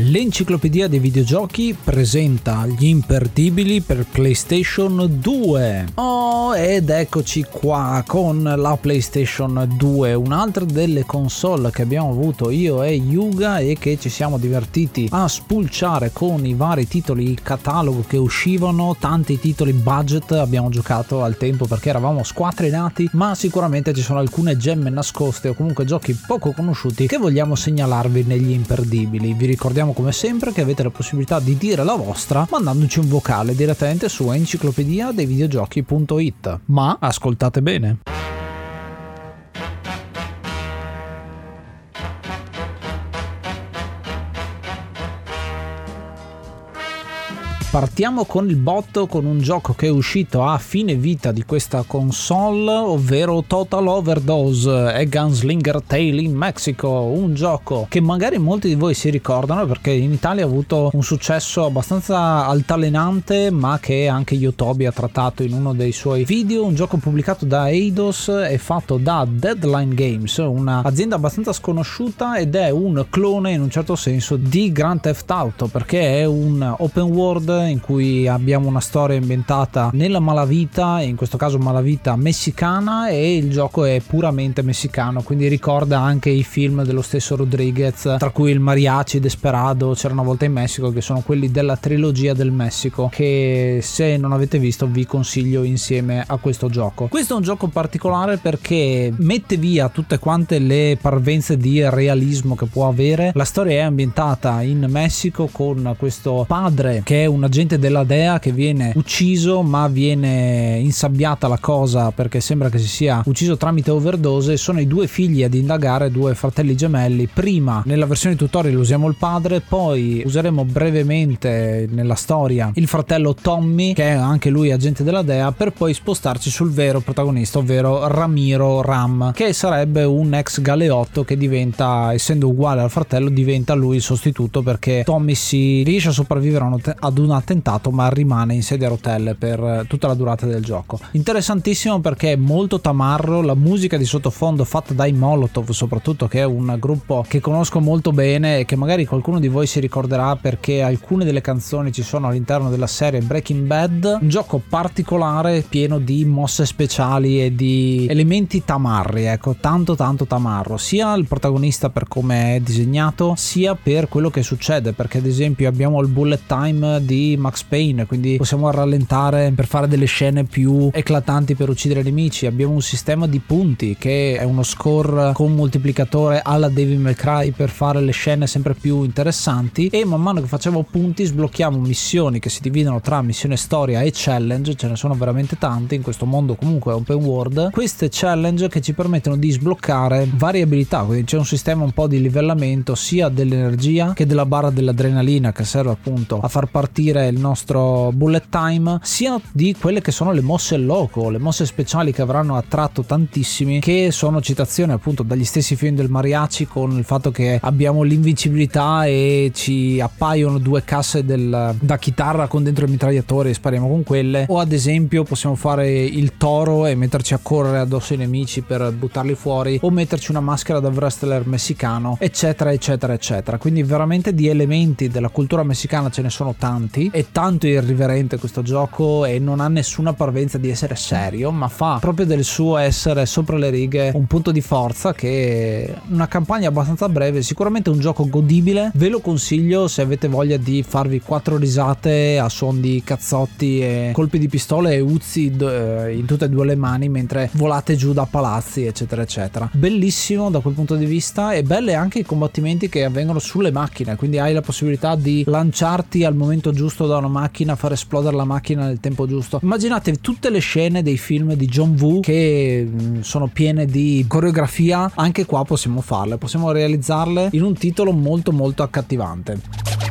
L'enciclopedia dei videogiochi presenta gli imperdibili per PlayStation 2. Oh, ed eccoci qua con la PlayStation 2, un'altra delle console che abbiamo avuto io e Yuga e che ci siamo divertiti a spulciare con i vari titoli catalogo che uscivano, tanti titoli budget abbiamo giocato al tempo perché eravamo squattrinati, ma sicuramente ci sono alcune gemme nascoste o comunque giochi poco conosciuti che vogliamo segnalarvi negli imperdibili. Vi ricordiamo ricordiamo come sempre che avete la possibilità di dire la vostra mandandoci un vocale direttamente su enciclopedia dei videogiochi.it. Ma ascoltate bene. Partiamo con il botto con un gioco che è uscito a fine vita di questa console, ovvero Total Overdose e Gunslinger Tale in Mexico, un gioco che magari molti di voi si ricordano perché in Italia ha avuto un successo abbastanza altalenante, ma che anche Yotobi ha trattato in uno dei suoi video, un gioco pubblicato da Eidos e fatto da Deadline Games, un'azienda abbastanza sconosciuta ed è un clone in un certo senso di Grand Theft Auto perché è un open world in cui abbiamo una storia ambientata nella malavita, in questo caso malavita messicana e il gioco è puramente messicano, quindi ricorda anche i film dello stesso Rodriguez, tra cui il Mariachi Desperado, c'era una volta in Messico, che sono quelli della trilogia del Messico, che se non avete visto vi consiglio insieme a questo gioco. Questo è un gioco particolare perché mette via tutte quante le parvenze di realismo che può avere. La storia è ambientata in Messico con questo padre che è un agente della DEA che viene ucciso ma viene insabbiata la cosa perché sembra che si sia ucciso tramite overdose. Sono i due figli ad indagare due fratelli gemelli. Prima nella versione tutorial usiamo il padre poi useremo brevemente nella storia il fratello Tommy che è anche lui agente della DEA per poi spostarci sul vero protagonista ovvero Ramiro Ram che sarebbe un ex galeotto che diventa essendo uguale al fratello diventa lui il sostituto perché Tommy si riesce a sopravvivere ad un attentato ma rimane in sedia a rotelle per tutta la durata del gioco. Interessantissimo perché è molto tamarro, la musica di sottofondo fatta dai Molotov soprattutto che è un gruppo che conosco molto bene e che magari qualcuno di voi si ricorderà perché alcune delle canzoni ci sono all'interno della serie Breaking Bad, un gioco particolare pieno di mosse speciali e di elementi tamarri, ecco, tanto tanto tamarro, sia il protagonista per come è disegnato, sia per quello che succede, perché ad esempio abbiamo il bullet time di Max Payne, quindi possiamo rallentare per fare delle scene più eclatanti per uccidere nemici. Abbiamo un sistema di punti che è uno score con moltiplicatore alla Devil May Cry per fare le scene sempre più interessanti e man mano che facciamo punti sblocchiamo missioni che si dividono tra missione storia e challenge, ce ne sono veramente tante in questo mondo comunque open world. Queste challenge che ci permettono di sbloccare varie abilità, quindi c'è un sistema un po' di livellamento sia dell'energia che della barra dell'adrenalina che serve appunto a far partire dire il nostro bullet time, sia di quelle che sono le mosse loco, le mosse speciali che avranno attratto tantissimi, che sono citazioni appunto dagli stessi film del mariachi con il fatto che abbiamo l'invincibilità e ci appaiono due casse del, da chitarra con dentro i mitragliatori e spariamo con quelle, o ad esempio possiamo fare il toro e metterci a correre addosso ai nemici per buttarli fuori, o metterci una maschera da wrestler messicano, eccetera, eccetera, eccetera. Quindi veramente di elementi della cultura messicana ce ne sono tanti È tanto irriverente questo gioco e non ha nessuna parvenza di essere serio, ma fa proprio del suo essere sopra le righe un punto di forza che una campagna abbastanza breve, sicuramente un gioco godibile. Ve lo consiglio se avete voglia di farvi quattro risate a suon di cazzotti e colpi di pistole e uzzi eh, in tutte e due le mani mentre volate giù da palazzi, eccetera, eccetera. Bellissimo da quel punto di vista e belle anche i combattimenti che avvengono sulle macchine, quindi hai la possibilità di lanciarti al momento giusto da una macchina, far esplodere la macchina nel tempo giusto. Immaginate tutte le scene dei film di John Woo che mm, sono piene di coreografia, anche qua possiamo farle, possiamo realizzarle in un titolo molto molto accattivante.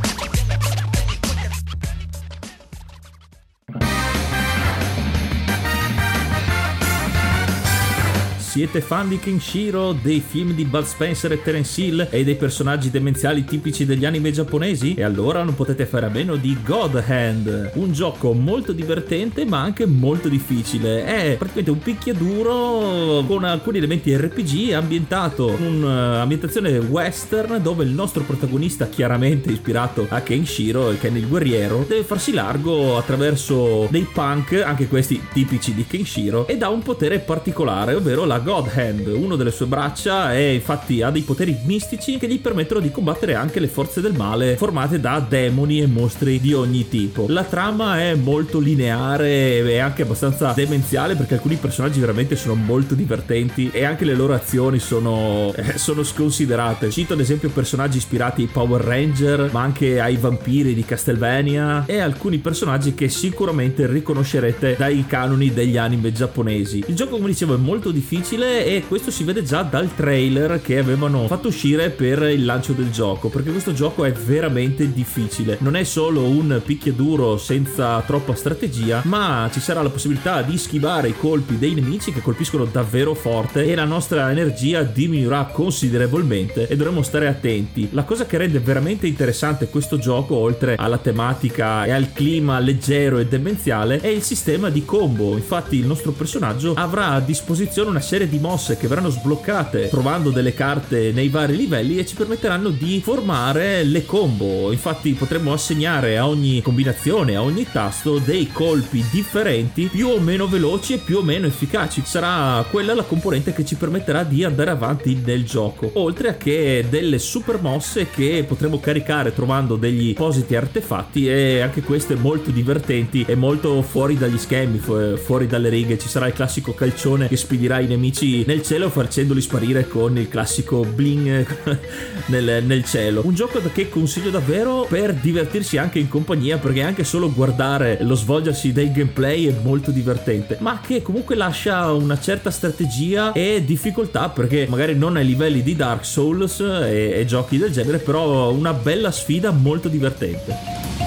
Siete fan di Kenshiro, dei film di Bud Spencer e Terence Hill e dei personaggi demenziali tipici degli anime giapponesi? E allora non potete fare a meno di God Hand, un gioco molto divertente ma anche molto difficile. È praticamente un picchiaduro con alcuni elementi RPG ambientato in un'ambientazione western dove il nostro protagonista, chiaramente ispirato a Kenshiro, Ken il guerriero, deve farsi largo attraverso dei punk, anche questi tipici di Kenshiro, ed ha un potere particolare, ovvero la God Hand, una delle sue braccia, e infatti ha dei poteri mistici che gli permettono di combattere anche le forze del male formate da demoni e mostri di ogni tipo. La trama è molto lineare e anche abbastanza demenziale perché alcuni personaggi veramente sono molto divertenti e anche le loro azioni sono, eh, sono sconsiderate. Cito ad esempio personaggi ispirati ai Power Ranger, ma anche ai vampiri di Castlevania e alcuni personaggi che sicuramente riconoscerete dai canoni degli anime giapponesi. Il gioco, come dicevo, è molto difficile difficile e questo si vede già dal trailer che avevano fatto uscire per il lancio del gioco, perché questo gioco è veramente difficile. Non è solo un picchiaduro senza troppa strategia, ma ci sarà la possibilità di schivare i colpi dei nemici che colpiscono davvero forte e la nostra energia diminuirà considerevolmente e dovremo stare attenti. La cosa che rende veramente interessante questo gioco, oltre alla tematica e al clima leggero e demenziale, è il sistema di combo. Infatti il nostro personaggio avrà a disposizione una serie di mosse che verranno sbloccate trovando delle carte nei vari livelli e ci permetteranno di formare le combo. Infatti potremo assegnare a ogni combinazione, a ogni tasto, dei colpi differenti, più o meno veloci e più o meno efficaci. Sarà quella la componente che ci permetterà di andare avanti nel gioco. Oltre a che delle super mosse che potremo caricare trovando degli positi artefatti e anche queste molto divertenti e molto fuori dagli schemi, fuori dalle righe. Ci sarà il classico calcione che spedirà i nemici nemici nel cielo facendoli sparire con il classico bling nel, nel, cielo. Un gioco che consiglio davvero per divertirsi anche in compagnia perché anche solo guardare lo svolgersi del gameplay è molto divertente, ma che comunque lascia una certa strategia e difficoltà perché magari non ai livelli di Dark Souls e, e giochi del genere, però una bella sfida molto divertente.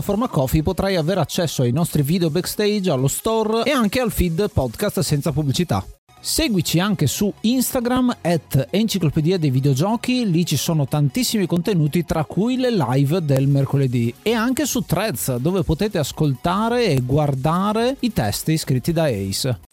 piattaforma Coffee potrai avere accesso ai nostri video backstage, allo store e anche al feed podcast senza pubblicità. Seguici anche su Instagram at Enciclopedia dei Videogiochi, lì ci sono tantissimi contenuti tra cui le live del mercoledì e anche su Threads dove potete ascoltare e guardare i testi scritti da Ace.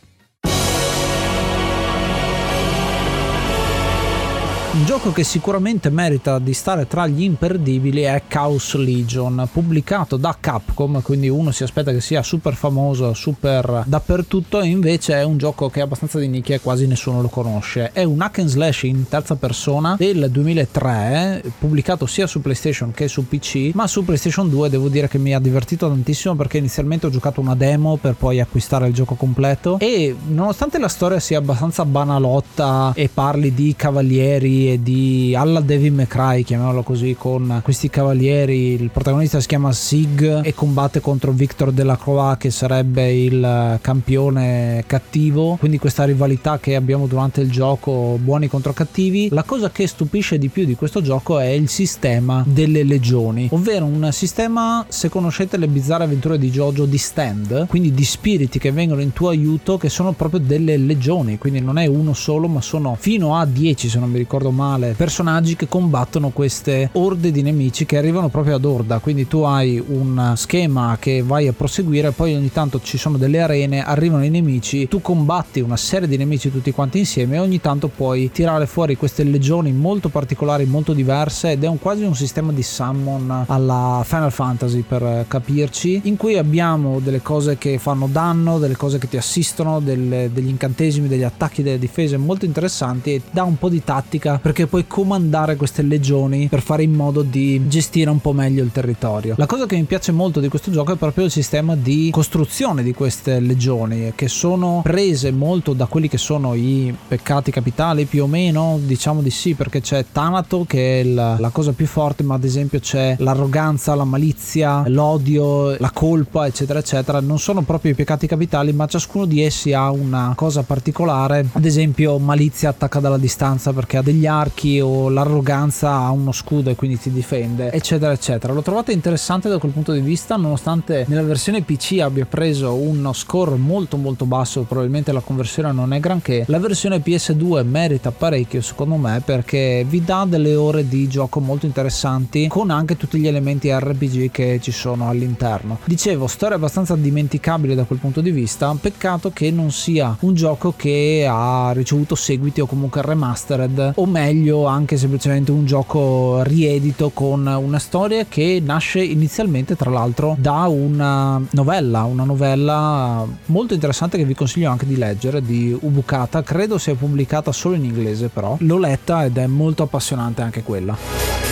Un gioco che sicuramente merita di stare tra gli imperdibili è Chaos Legion, pubblicato da Capcom, quindi uno si aspetta che sia super famoso, super dappertutto, e invece è un gioco che è abbastanza di nicchia e quasi nessuno lo conosce. È un hack and slash in terza persona del 2003, pubblicato sia su PlayStation che su PC, ma su PlayStation 2 devo dire che mi ha divertito tantissimo perché inizialmente ho giocato una demo per poi acquistare il gioco completo e nonostante la storia sia abbastanza banalotta e parli di cavalieri serie di alla Devil May Cry, chiamiamolo così, con questi cavalieri. Il protagonista si chiama Sig e combatte contro Victor Delacroix che sarebbe il campione cattivo, quindi questa rivalità che abbiamo durante il gioco buoni contro cattivi. La cosa che stupisce di più di questo gioco è il sistema delle legioni, ovvero un sistema, se conoscete le bizzarre avventure di Jojo, di stand, quindi di spiriti che vengono in tuo aiuto, che sono proprio delle legioni, quindi non è uno solo, ma sono fino a 10, se non mi ricordo male, personaggi che combattono queste orde di nemici che arrivano proprio ad orda, quindi tu hai un schema che vai a proseguire, poi ogni tanto ci sono delle arene, arrivano i nemici, tu combatti una serie di nemici tutti quanti insieme e ogni tanto puoi tirare fuori queste legioni molto particolari, molto diverse ed è un, quasi un sistema di summon alla Final Fantasy per capirci, in cui abbiamo delle cose che fanno danno, delle cose che ti assistono, delle, degli incantesimi, degli attacchi, delle difese molto interessanti e dà un po' di tattica perché puoi comandare queste legioni per fare in modo di gestire un po' meglio il territorio. La cosa che mi piace molto di questo gioco è proprio il sistema di costruzione di queste legioni che sono prese molto da quelli che sono i peccati capitali più o meno, diciamo di sì perché c'è Thanato che è la, la cosa più forte ma ad esempio c'è l'arroganza, la malizia, l'odio, la colpa eccetera eccetera, non sono proprio i peccati capitali ma ciascuno di essi ha una cosa particolare, ad esempio malizia attacca dalla distanza perché ha degli archi o l'arroganza ha uno scudo e quindi ti difende eccetera eccetera. L'ho trovata interessante da quel punto di vista nonostante nella versione PC abbia preso uno score molto molto basso, probabilmente la conversione non è granché, la versione PS2 merita parecchio secondo me perché vi dà delle ore di gioco molto interessanti con anche tutti gli elementi RPG che ci sono all'interno. Dicevo, storia abbastanza dimenticabile da quel punto di vista, peccato che non sia un gioco che ha ricevuto seguiti o comunque remastered o meglio anche semplicemente un gioco riedito con una storia che nasce inizialmente tra l'altro da una novella, una novella molto interessante che vi consiglio anche di leggere di Ubukata, credo sia pubblicata solo in inglese però, l'ho letta ed è molto appassionante anche quella.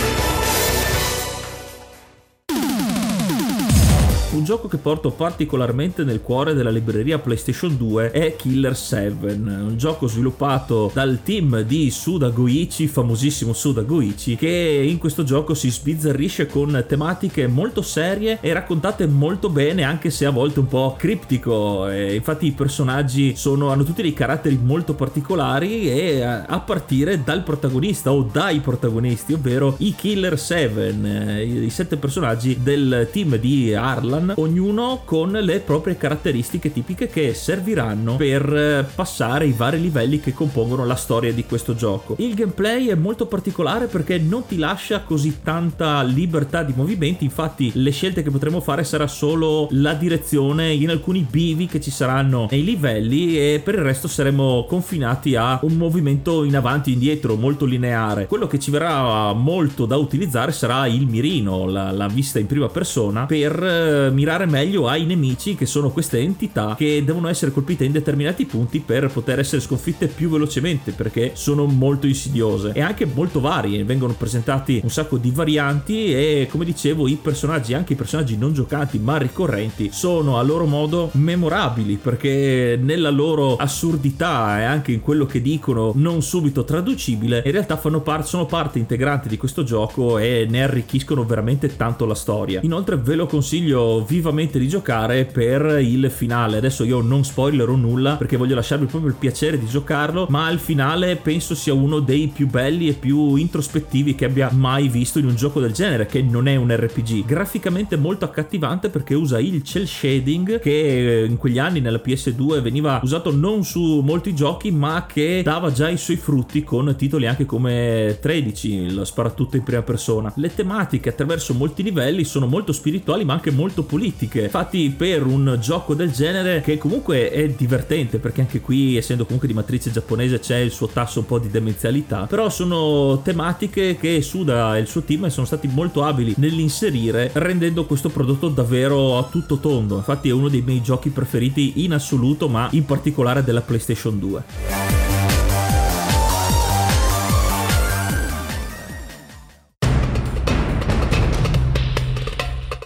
Un gioco che porto particolarmente nel cuore della libreria PlayStation 2 è Killer 7, un gioco sviluppato dal team di Suda Goichi, famosissimo Suda Goichi, che in questo gioco si sbizzarrisce con tematiche molto serie e raccontate molto bene, anche se a volte un po' criptico. E infatti i personaggi sono, hanno tutti dei caratteri molto particolari e a partire dal protagonista o dai protagonisti, ovvero i Killer 7, i sette personaggi del team di Arlan ognuno con le proprie caratteristiche tipiche che serviranno per eh, passare i vari livelli che compongono la storia di questo gioco. Il gameplay è molto particolare perché non ti lascia così tanta libertà di movimenti, infatti le scelte che potremo fare sarà solo la direzione in alcuni bivi che ci saranno nei livelli e per il resto saremo confinati a un movimento in avanti e indietro molto lineare. Quello che ci verrà molto da utilizzare sarà il mirino, la, la vista in prima persona per eh, mirare meglio ai nemici che sono queste entità che devono essere colpite in determinati punti per poter essere sconfitte più velocemente perché sono molto insidiose e anche molto varie. Vengono presentati un sacco di varianti e come dicevo i personaggi anche i personaggi non giocanti ma ricorrenti sono a loro modo memorabili perché nella loro assurdità e anche in quello che dicono non subito traducibile in realtà fanno parte sono parte integrante di questo gioco e ne arricchiscono veramente tanto la storia. Inoltre ve lo consiglio vivamente di giocare per il finale. Adesso io non spoilerò nulla perché voglio lasciarvi proprio il piacere di giocarlo, ma il finale penso sia uno dei più belli e più introspettivi che abbia mai visto in un gioco del genere, che non è un RPG. Graficamente molto accattivante perché usa il cel shading che in quegli anni nella PS2 veniva usato non su molti giochi, ma che dava già i suoi frutti con titoli anche come 13, lo sparatutto in prima persona. Le tematiche attraverso molti livelli sono molto spirituali ma anche molto politiche. Infatti, per un gioco del genere, che comunque è divertente, perché anche qui, essendo comunque di matrice giapponese, c'è il suo tasso un po' di demenzialità. Però sono tematiche che Suda e il suo team sono stati molto abili nell'inserire, rendendo questo prodotto davvero a tutto tondo. Infatti, è uno dei miei giochi preferiti in assoluto, ma in particolare della PlayStation 2.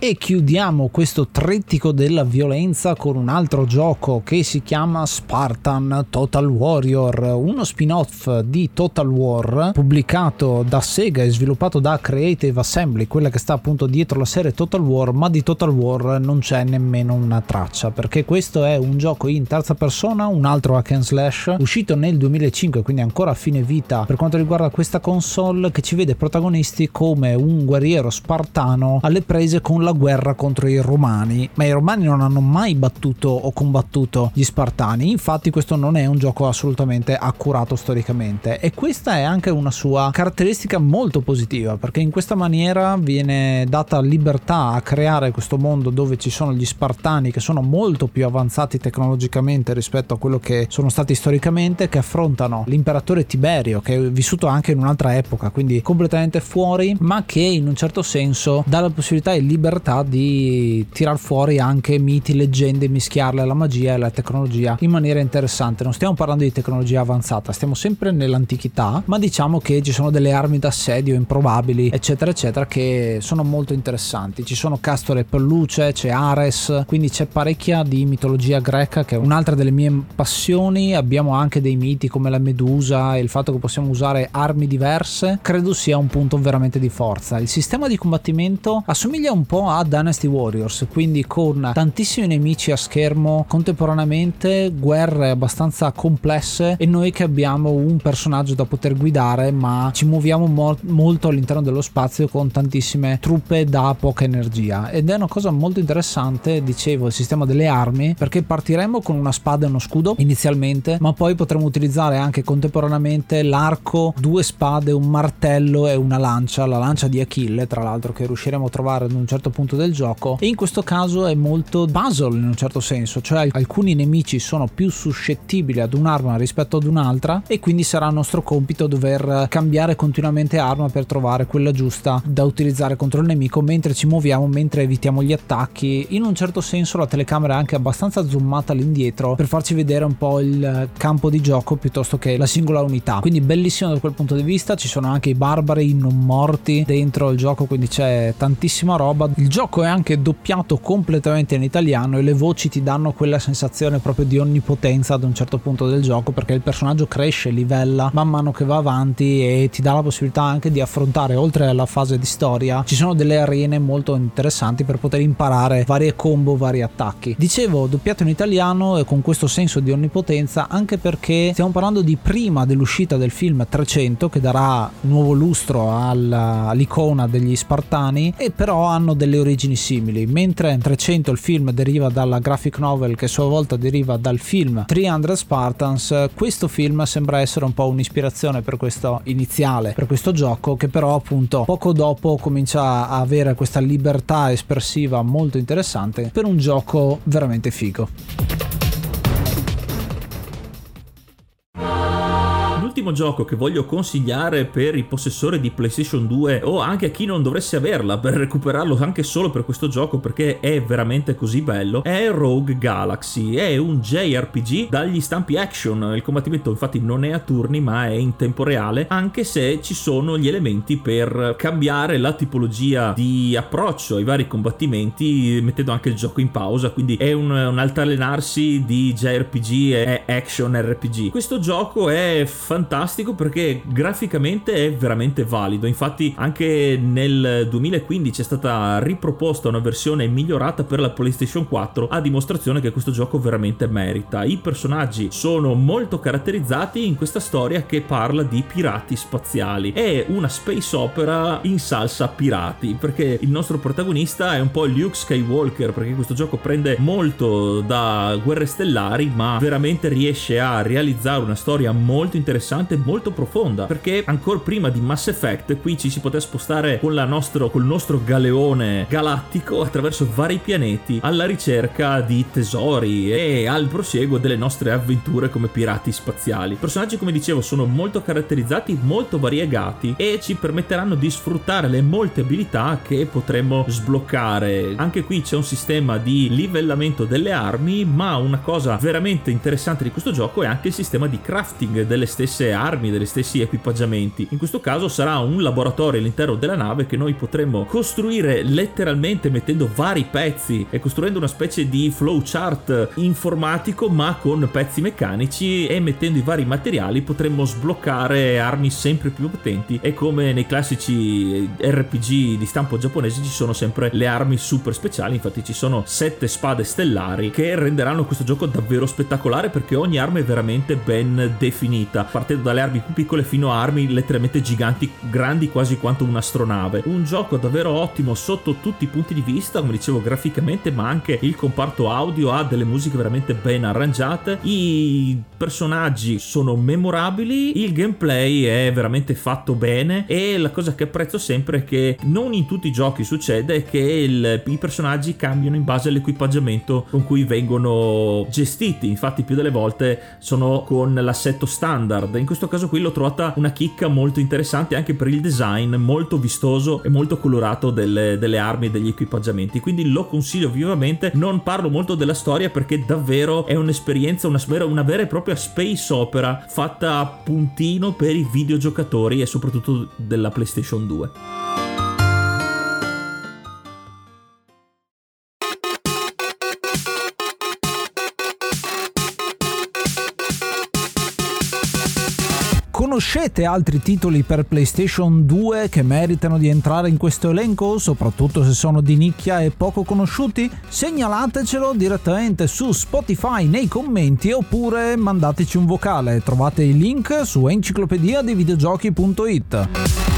E chiudiamo questo trittico della violenza con un altro gioco che si chiama Spartan Total Warrior, uno spin-off di Total War pubblicato da Sega e sviluppato da Creative Assembly, quella che sta appunto dietro la serie Total War, ma di Total War non c'è nemmeno una traccia, perché questo è un gioco in terza persona, un altro hack and slash, uscito nel 2005, quindi ancora a fine vita per quanto riguarda questa console, che ci vede protagonisti come un guerriero spartano alle prese con la la guerra contro i romani, ma i romani non hanno mai battuto o combattuto gli spartani, infatti questo non è un gioco assolutamente accurato storicamente. E questa è anche una sua caratteristica molto positiva perché in questa maniera viene data libertà a creare questo mondo dove ci sono gli spartani che sono molto più avanzati tecnologicamente rispetto a quello che sono stati storicamente, che affrontano l'imperatore Tiberio che è vissuto anche in un'altra epoca, quindi completamente fuori, ma che in un certo senso dà la possibilità e libertà libertà di tirar fuori anche miti, leggende, mischiarle alla magia e alla tecnologia in maniera interessante. Non stiamo parlando di tecnologia avanzata, stiamo sempre nell'antichità, ma diciamo che ci sono delle armi d'assedio improbabili, eccetera, eccetera, che sono molto interessanti. Ci sono castore pelluce, c'è Ares, quindi c'è parecchia di mitologia greca che è un'altra delle mie passioni. Abbiamo anche dei miti come la Medusa e il fatto che possiamo usare armi diverse, credo sia un punto veramente di forza. Il sistema di combattimento assomiglia un po' Dynasty Warriors, quindi con tantissimi nemici a schermo contemporaneamente, guerre abbastanza complesse e noi che abbiamo un personaggio da poter guidare, ma ci muoviamo mo- molto all'interno dello spazio con tantissime truppe da poca energia. Ed è una cosa molto interessante, dicevo, il sistema delle armi, perché partiremo con una spada e uno scudo inizialmente, ma poi potremo utilizzare anche contemporaneamente l'arco, due spade, un martello e una lancia, la lancia di Achille, tra l'altro, che riusciremo a trovare ad un certo punto punto del gioco e in questo caso è molto puzzle in un certo senso, cioè alcuni nemici sono più suscettibili ad un'arma rispetto ad un'altra e quindi sarà nostro compito dover cambiare continuamente arma per trovare quella giusta da utilizzare contro il nemico mentre ci muoviamo, mentre evitiamo gli attacchi. In un certo senso la telecamera è anche abbastanza zoomata all'indietro per farci vedere un po' il campo di gioco piuttosto che la singola unità. Quindi bellissimo da quel punto di vista, ci sono anche i barbari non morti dentro il gioco, quindi c'è tantissima roba. Il gioco è anche doppiato completamente in italiano e le voci ti danno quella sensazione proprio di onnipotenza ad un certo punto del gioco perché il personaggio cresce, livella man mano che va avanti e ti dà la possibilità anche di affrontare oltre alla fase di storia ci sono delle arene molto interessanti per poter imparare varie combo, vari attacchi. Dicevo doppiato in italiano e con questo senso di onnipotenza anche perché stiamo parlando di prima dell'uscita del film 300 che darà nuovo lustro all'icona degli Spartani e però hanno delle origini simili, mentre 300 il film deriva dalla graphic novel che a sua volta deriva dal film 300 Spartans, questo film sembra essere un po' un'ispirazione per questo iniziale, per questo gioco che però appunto poco dopo comincia a avere questa libertà espressiva molto interessante per un gioco veramente figo. L'ultimo gioco che voglio consigliare per i possessori di PlayStation 2 o anche a chi non dovesse averla per recuperarlo anche solo per questo gioco perché è veramente così bello è Rogue Galaxy. È un JRPG dagli stampi action. Il combattimento infatti non è a turni ma è in tempo reale anche se ci sono gli elementi per cambiare la tipologia di approccio ai vari combattimenti mettendo anche il gioco in pausa quindi è un, un altalenarsi di JRPG e action RPG. Questo gioco è fantastico fantastico perché graficamente è veramente valido. Infatti, anche nel 2015 è stata riproposta una versione migliorata per la PlayStation 4 a dimostrazione che questo gioco veramente merita. I personaggi sono molto caratterizzati in questa storia che parla di pirati spaziali. È una space opera in salsa pirati perché il nostro protagonista è un po' Luke Skywalker perché questo gioco prende molto da guerre stellari ma veramente riesce a realizzare una storia molto interessante interessante e molto profonda perché ancora prima di Mass Effect qui ci si poteva spostare con la nostro, col nostro galeone galattico attraverso vari pianeti alla ricerca di tesori e al prosieguo delle nostre avventure come pirati spaziali. I personaggi come dicevo sono molto caratterizzati, molto variegati e ci permetteranno di sfruttare le molte abilità che potremmo sbloccare. Anche qui c'è un sistema di livellamento delle armi ma una cosa veramente interessante di questo gioco è anche il sistema di crafting delle stesse stesse armi, degli stessi equipaggiamenti. In questo caso sarà un laboratorio all'interno della nave che noi potremmo costruire letteralmente mettendo vari pezzi e costruendo una specie di flowchart informatico ma con pezzi meccanici e mettendo i vari materiali potremmo sbloccare armi sempre più potenti e come nei classici RPG di stampo giapponese ci sono sempre le armi super speciali, infatti ci sono sette spade stellari che renderanno questo gioco davvero spettacolare perché ogni arma è veramente ben definita, partendo dalle armi più piccole fino a armi letteralmente giganti, grandi quasi quanto un'astronave. Un gioco davvero ottimo sotto tutti i punti di vista, come dicevo graficamente, ma anche il comparto audio ha delle musiche veramente ben arrangiate, i personaggi sono memorabili, il gameplay è veramente fatto bene e la cosa che apprezzo sempre è che non in tutti i giochi succede che il, i personaggi cambiano in base all'equipaggiamento con cui vengono gestiti, infatti più delle volte sono con l'assetto standard, in questo caso qui l'ho trovata una chicca molto interessante anche per il design molto vistoso e molto colorato delle, delle armi e degli equipaggiamenti, quindi lo consiglio vivamente, non parlo molto della storia perché davvero è un'esperienza, una, una vera e propria space opera fatta a puntino per i videogiocatori e soprattutto della PlayStation 2. Conoscete altri titoli per PlayStation 2 che meritano di entrare in questo elenco, soprattutto se sono di nicchia e poco conosciuti? Segnalatecelo direttamente su Spotify nei commenti oppure mandateci un vocale. Trovate il link su enciclopedia dei videogiochi.it.